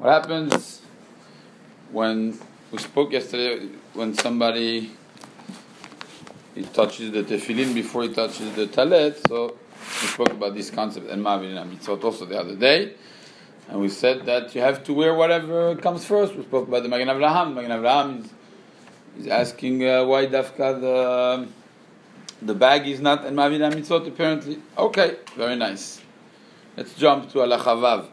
What happens when we spoke yesterday when somebody he touches the tefillin before he touches the talit? So we spoke about this concept and mavin and mitzvot also the other day, and we said that you have to wear whatever comes first. We spoke about the Magen Avraham. Magen Avraham is, is asking uh, why dafka the the bag is not and mavin and mitzvot apparently. Okay, very nice. Let's jump to alachavav.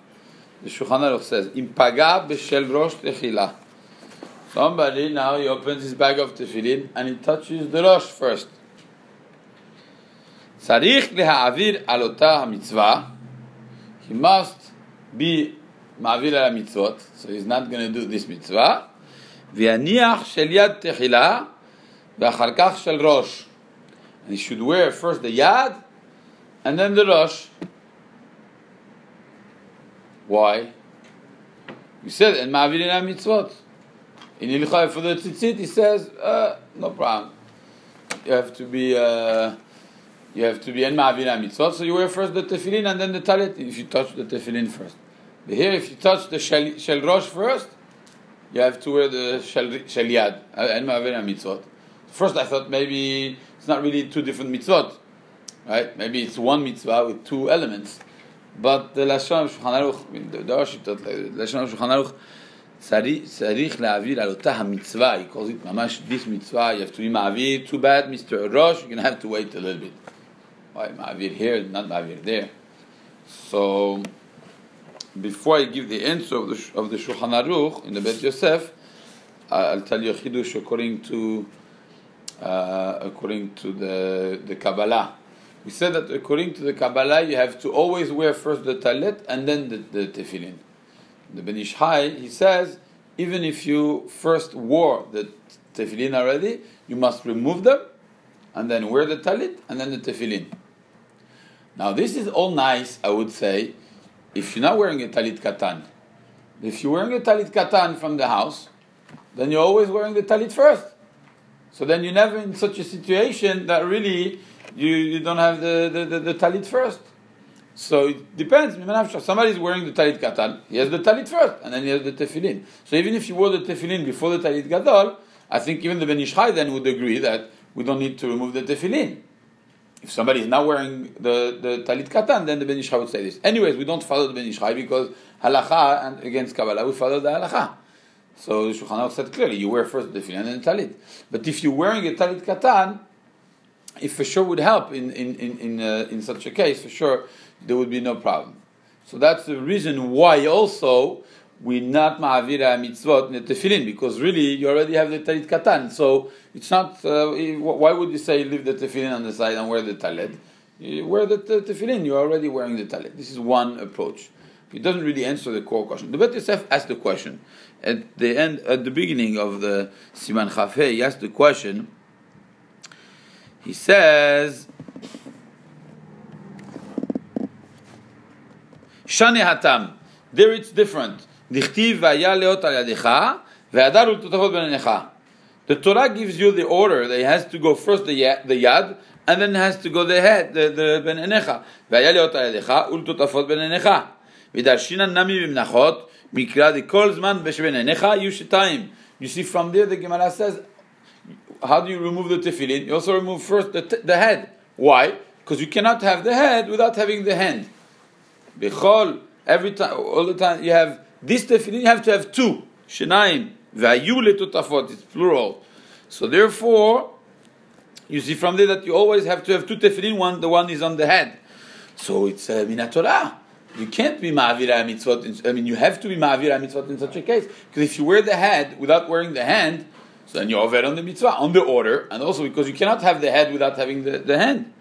The Shulchan Aruch says, "Impaga b'shel rosh techila." Somebody now he opens his bag of tefillin and he touches the rosh first. Sarich lehaavir alota hamitzvah. He must be ma'avir al mitzvot, so he's not going to do this mitzvah. V'aniach shel yad techila, v'achar kach shel rosh. And he should wear first the yad, and then the rosh. Why? You said, and ma'avirin mitzvot. In Ilchai for the tzitzit, he says, uh, no problem. You have to be, uh, you have to be en ma'avirin mitzvot, so you wear first the tefillin and then the talit, if you touch the tefillin first. But here, if you touch the shel, shel rosh first, you have to wear the shel, shel yad, en ma'avirin mitzvot. First, I thought maybe it's not really two different mitzvot, right? Maybe it's one mitzvah with two elements. But the Lashon of Shulchan Aruch, the Shitot, the Lashon of Shulchan Aruch, צריך להעביר על אותה המצווה, he calls it ממש this mitzvah, you have to be מעביר, too bad, Mr. Rosh, you're going to have to wait a little bit. Why מעביר here, not מעביר there? So, before I give the answer of the, of the Shulchan Aruch in the Bet Yosef, I'll tell you a chidush according to uh, according to the the Kabbalah. We said that according to the Kabbalah, you have to always wear first the talit and then the, the tefillin. The Ben Ish Hai, he says, even if you first wore the tefillin already, you must remove them and then wear the talit and then the tefillin. Now, this is all nice, I would say, if you're not wearing a talit katan. If you're wearing a talit katan from the house, then you're always wearing the talit first. So then you're never in such a situation that really you, you don't have the, the, the, the talit first. So it depends. Somebody is wearing the talit katan, he has the talit first, and then he has the tefillin. So even if you wore the tefillin before the talit gadol, I think even the Ben Ish Hai then would agree that we don't need to remove the tefillin. If somebody is not wearing the, the talit katan, then the Ben Ish Hai would say this. Anyways, we don't follow the Ben Ish Hai because halacha and against Kabbalah, we follow the halacha. So Shulchan Aruch said clearly, you wear first the tefillin and then the talit. But if you're wearing a talit katan, it for sure would help in in in in, uh, in such a case. For sure, there would be no problem. So that's the reason why also we not ma'avira mitzvot in the tefillin because really you already have the talit katan. So it's not. Uh, why would you say leave the tefillin on the side and wear the talit? You wear the, the tefillin. You're already wearing the talit. This is one approach. It doesn't really answer the core question. The Bet Yosef asked the question at the end, at the beginning of the Siman Chafei. He asked the question. He says. Shane hatam. There it's different. Dichtiv vaya leot al yadecha, ve'adar utotavot benenecha. The Torah gives you the order that it has to go first the yad, the yad and then it has to go the head, the, the benenecha. Vaya leot al yadecha, ultotafot benenecha. V'darshinan nami b'mnachot, mikra de kol zman b'shebenenecha yushitayim. You see from there the Gemara says, how do you remove the tefillin? You also remove first the, the head. Why? Because you cannot have the head without having the hand. Bechol, every time, all the time, you have this tefillin, you have to have two. Shenaim, vayu letutafot, it's plural. So therefore, you see from there that you always have to have two tefillin, one, the one is on the head. So it's uh, minatorah. You can't be ma'avira mitzvot. I mean, you have to be ma'avira mitzvot in such a case. Because if you wear the head without wearing the hand, so then you're over on the mitzvah, on the order, and also because you cannot have the head without having the, the hand.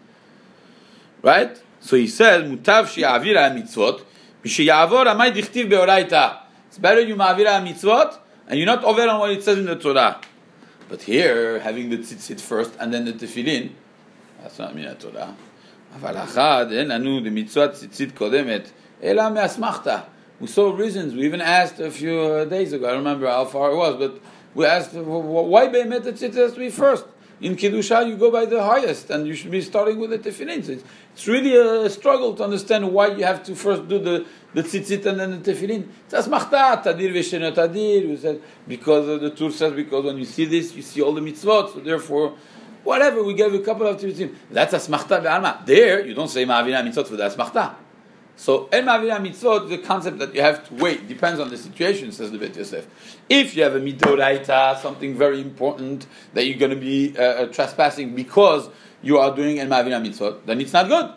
Right? So he says, "Mutav she'avira mitzvot, mishiyavor amay dichtiv beoraita." It's better you ma'avira mitzvot, and you're not over on what it says in the Torah. But here, having the tzitzit first and then the tefillin, that's not min Torah. אבל אחד, אין לנו למצוות ציצית קודמת, אלא מאסמכתא. We saw reasons. We even asked a few days ago. I don't remember how far it was, but we ask why Behemet Tzitzit has to be first. In Kiddusha, you go by the highest, and you should be starting with the Tefillin. It's, it's really a struggle to understand why you have to first do the, the Tzitzit and then the Tefillin. It's Tadir Tadir. We said, because the Tur says, because when you see this, you see all the mitzvot, so therefore, whatever, we gave a couple of Tzitzit. That's Asmachta Be'alma. There, you don't say Ma'avina mitzvot for the Asmachta. So, El Mavira mitzvot, the concept that you have to wait. Depends on the situation, says the Bet Yosef. If you have a Midoraita, something very important that you're going to be uh, uh, trespassing because you are doing El Mavira Mitzvot, then it's not good.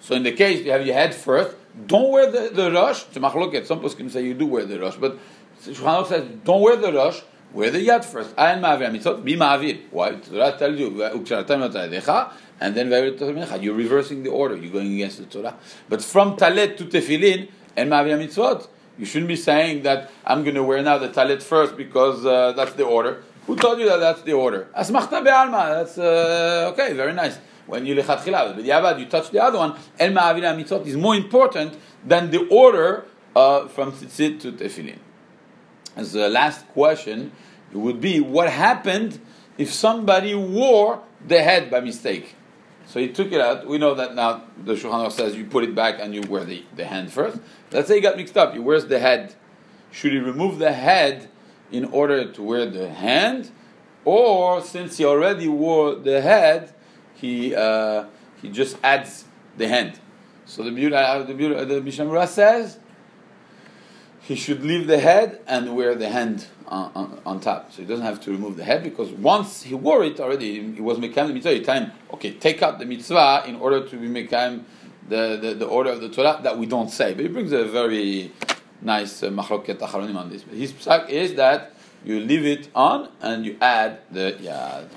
So, in the case you have your head first, don't wear the, the rush. To Machlok, some people can say you do wear the rush, but Shulchan says don't wear the rush. Wear the yad first. El Mavira Mitzvot, be Mavir. Why? Torah tells you, and then you're reversing the order. You're going against the Torah. But from talet to tefillin and ma'avia mitzvot, you shouldn't be saying that I'm going to wear now the talet first because uh, that's the order. Who told you that that's the order? Asmachta be'alma. That's uh, okay. Very nice. When you lechat chilav, but yavad, you touch the other one. El ma'avia mitzvot is more important than the order uh, from tzitzit to tefillin. As the last question, it would be what happened if somebody wore the head by mistake. So he took it out. We know that now the Shulchan Aruch says you put it back and you wear the, the hand first. Let's say he got mixed up. He wears the head. Should he remove the head in order to wear the hand? Or since he already wore the head, he, uh, he just adds the hand. So the uh, the, the Mishnah says he should leave the head and wear the hand on, on, on, top. So he doesn't have to remove the head because once he wore it already, he was Mekayim the mitzvah. Tell okay, take out the mitzvah in order to be Mekayim the, the, the order of the Torah that we don't say. But he brings a very nice uh, machloket acharonim on this. But his psak is that you leave it on and you add the yad.